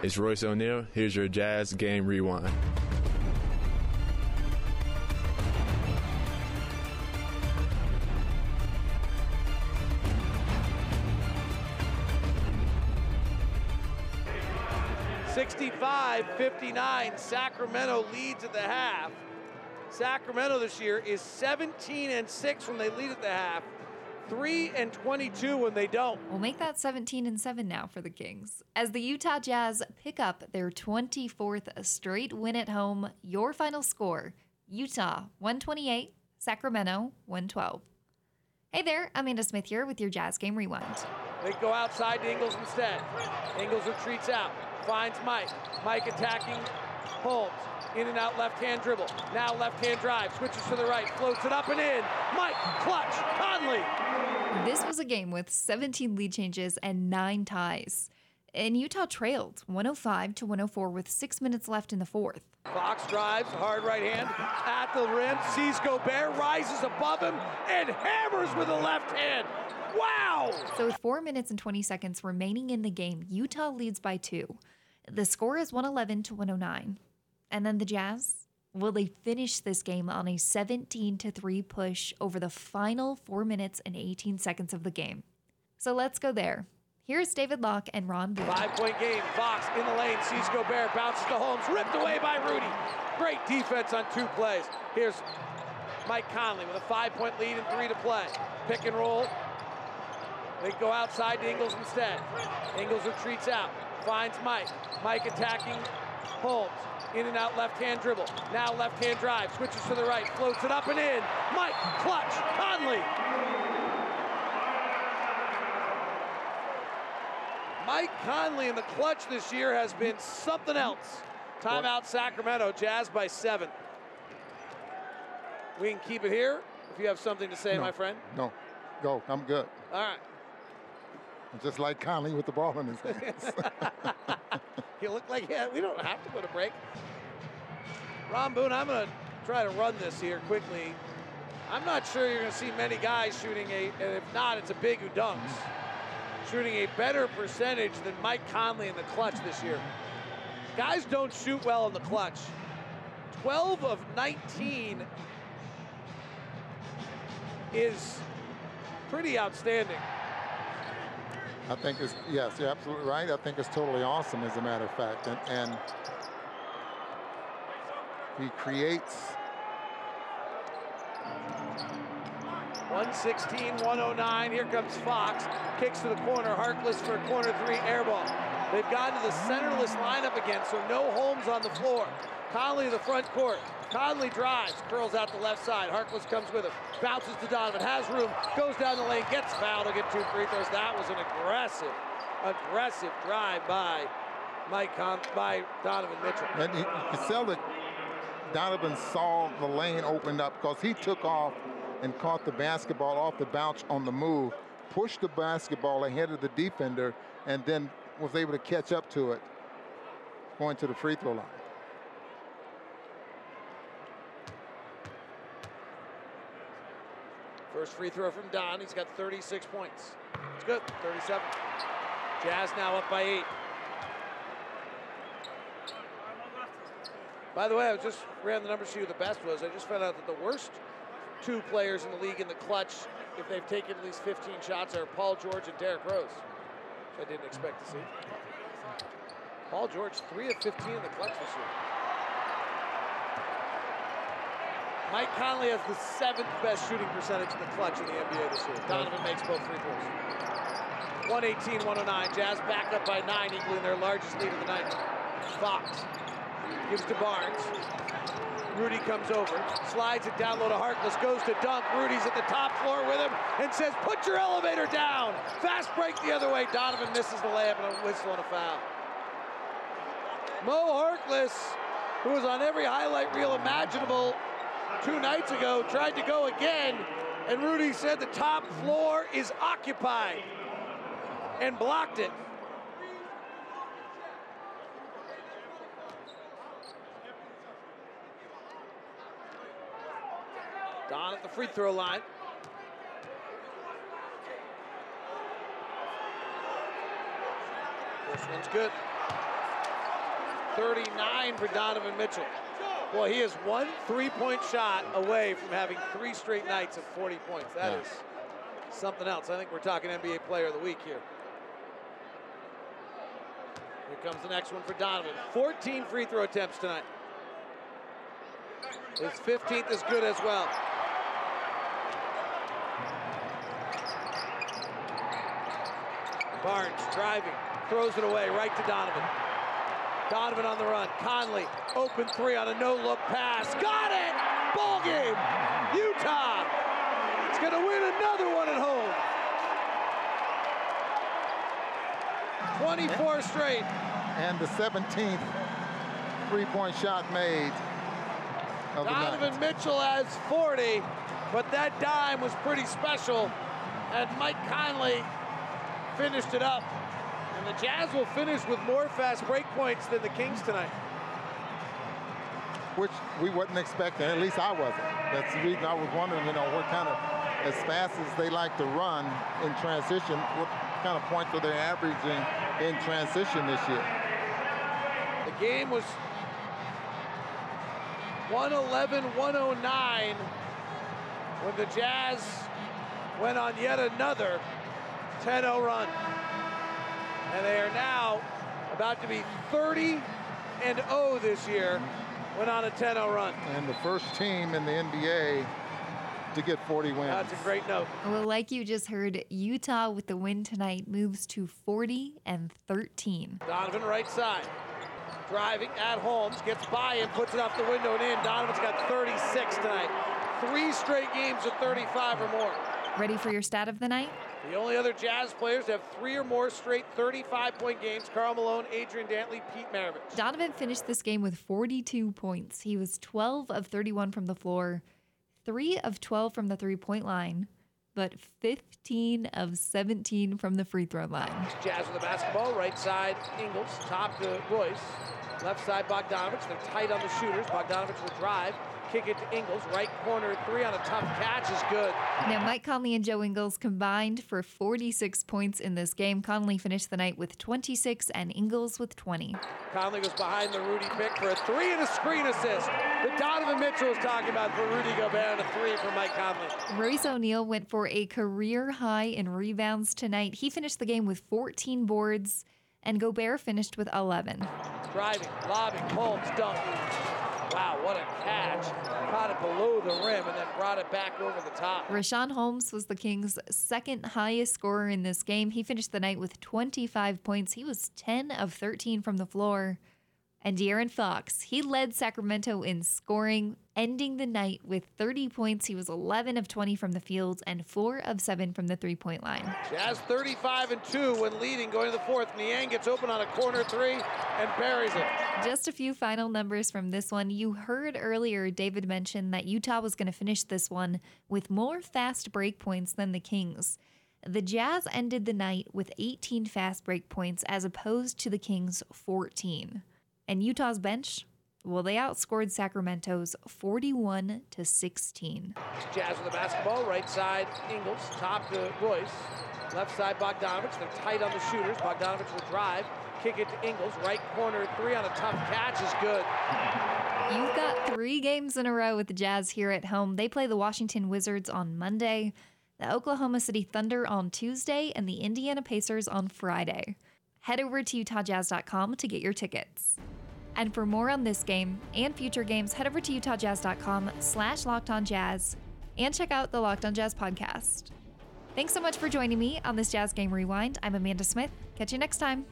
It's Royce O'Neal. Here's your Jazz Game Rewind. Sixty-five, fifty-nine. Sacramento leads at the half. Sacramento this year is 17 and 6 when they lead at the half. 3 and 22 when they don't. We'll make that 17 and 7 now for the Kings. As the Utah Jazz pick up their 24th straight win at home, your final score Utah 128, Sacramento 112. Hey there, Amanda Smith here with your Jazz Game Rewind. They go outside to Ingles instead. Ingles retreats out, finds Mike. Mike attacking Holmes. In and out left hand dribble. Now left hand drive. Switches to the right. Floats it up and in. Mike, clutch, Conley. This was a game with 17 lead changes and nine ties. And Utah trailed 105 to 104 with six minutes left in the fourth. Fox drives, hard right hand at the rim, sees Gobert, rises above him, and hammers with the left hand. Wow! So, with four minutes and 20 seconds remaining in the game, Utah leads by two. The score is 111 to 109. And then the Jazz, will they finish this game on a 17 to 3 push over the final 4 minutes and 18 seconds of the game? So let's go there. Here's David Locke and Ron Boone. Five point game. Fox in the lane, sees Gobert, bounces to Holmes, ripped away by Rudy. Great defense on two plays. Here's Mike Conley with a five point lead and three to play. Pick and roll. They go outside to Ingles instead. Ingles retreats out, finds Mike. Mike attacking Holmes. In and out left hand dribble. Now left hand drive. Switches to the right. Floats it up and in. Mike, clutch, Conley. Mike Conley in the clutch this year has been something else. Timeout Sacramento, Jazz by seven. We can keep it here if you have something to say, no, my friend. No, go. I'm good. All right. Just like Conley with the ball in his hands. he looked like yeah, we don't have to go to break. Ron Boone, I'm going to try to run this here quickly. I'm not sure you're going to see many guys shooting a, and if not, it's a big who dunks, shooting a better percentage than Mike Conley in the clutch this year. Guys don't shoot well in the clutch. 12 of 19 is pretty outstanding. I think it's, yes, you're absolutely right. I think it's totally awesome, as a matter of fact. And, and he creates. 116, 109. Here comes Fox. Kicks to the corner. Harkless for a corner three air ball. They've gone to the centerless lineup again, so no Holmes on the floor. Conley the front court. Conley drives, curls out the left side. Harkless comes with him, bounces to Donovan, has room, goes down the lane, gets fouled. He'll get two free throws. That was an aggressive, aggressive drive by Mike Con- by Donovan Mitchell. And you can tell that Donovan saw the lane opened up because he took off and caught the basketball off the bounce on the move, pushed the basketball ahead of the defender, and then was able to catch up to it going to the free throw line. First free throw from Don. He's got 36 points. It's good. 37. Jazz now up by eight. By the way, I just ran the numbers to you. The best was I just found out that the worst two players in the league in the clutch, if they've taken at least 15 shots, are Paul George and Derrick Rose, I didn't expect to see. Paul George, three of 15 in the clutch this year. Mike Conley has the seventh best shooting percentage in the clutch in the NBA this year. Donovan makes both free throws. 118, 109. Jazz back up by nine, equaling their largest lead of the night. Fox gives to Barnes. Rudy comes over, slides it down low to Harkless, goes to dunk. Rudy's at the top floor with him and says, Put your elevator down. Fast break the other way. Donovan misses the layup and a whistle and a foul. Mo Harkless, who was on every highlight reel imaginable two nights ago, tried to go again, and Rudy said the top floor is occupied and blocked it. Don at the free throw line. First one's good. 39 for Donovan Mitchell. Boy, he is one three-point shot away from having three straight nights of 40 points. That Yeah. is something else. I think we're talking NBA Player of the Week here. Here comes the next one for Donovan. 14 free throw attempts tonight. His 15th is good as well. Barnes driving, throws it away right to Donovan. Donovan on the run. Conley, open three on a no-look pass. Got it! Ball game! Utah! It's gonna win another one at home. 24 straight. And the 17th three-point shot made. Donovan Mitchell has 40, but that dime was pretty special. And Mike Conley finished it up. And the Jazz will finish with more fast break points than the Kings tonight. which we wasn't expecting. At least I wasn't. That's the reason I was wondering, you know, what kind of, as fast as they like to run in transition, what kind of points are they averaging in transition this year? The game was 111-109 when the Jazz went on yet another 10-0 run. And they are now about to be 30 and 0 this year, went on a 10-0 run. And the first team in the NBA to get 40 wins. That's a great note. Well, like you just heard, Utah with the win tonight moves to 40 and 13. Donovan right side. Driving at Holmes, gets by him, puts it off the window and in. Donovan's got 36 tonight. Three straight games of 35 or more. Ready for your stat of the night? The only other Jazz players to have three or more straight 35-point games, Karl Malone, Adrian Dantley, Pete Maravich. Donovan finished this game with 42 points. He was 12 of 31 from the floor, 3 of 12 from the three point line, but 15 of 17 from the free throw line. Jazz with the basketball, right side, Ingles, top to Royce. Left side, Bogdanovich. They're tight on the shooters. Bogdanovich will drive, kick it to Ingles. Right corner, three on a tough catch is good. Now, Mike Conley and Joe Ingles combined for 46 points in this game. Conley finished the night with 26 and Ingles with 20. Conley goes behind the Rudy pick for a three and a screen assist. The Donovan Mitchell was talking about for Rudy Gobert and a three for Mike Conley. Royce O'Neal went for a career high in rebounds tonight. He finished the game with 14 boards, and Gobert finished with 11. Driving, lobbing, Holmes, dunk. Wow, what a catch. Caught it below the rim and then brought it back over the top. Richaun Holmes was the Kings' second highest scorer in this game. He finished the night with 25 points. He was 10 of 13 from the floor. And De'Aaron Fox, he led Sacramento in scoring, ending the night with 30 points. He was 11 of 20 from the field and 4 of 7 from the three point line. Jazz 35 and 2 when leading going to the fourth. Niang gets open on a corner three and buries it. Just a few final numbers from this one. You heard earlier David mention that Utah was going to finish this one with more fast break points than the Kings. The Jazz ended the night with 18 fast break points as opposed to the Kings' 14. And Utah's bench, well, they outscored Sacramento's 41 to 16. Jazz with the basketball, right side, Ingles, top to Royce. Left side, Bogdanovich. They're tight on the shooters. Bogdanovich will drive, kick it to Ingles. Right corner, three on a tough catch is good. You've got three games in a row with the Jazz here at home. They play the Washington Wizards on Monday, the Oklahoma City Thunder on Tuesday, and the Indiana Pacers on Friday. Head over to UtahJazz.com to get your tickets. And for more on this game and future games, head over to UtahJazz.com slash Locked On Jazz and check out the Locked On Jazz podcast. Thanks so much for joining me on this Jazz Game Rewind. I'm Amanda Smith. Catch you next time.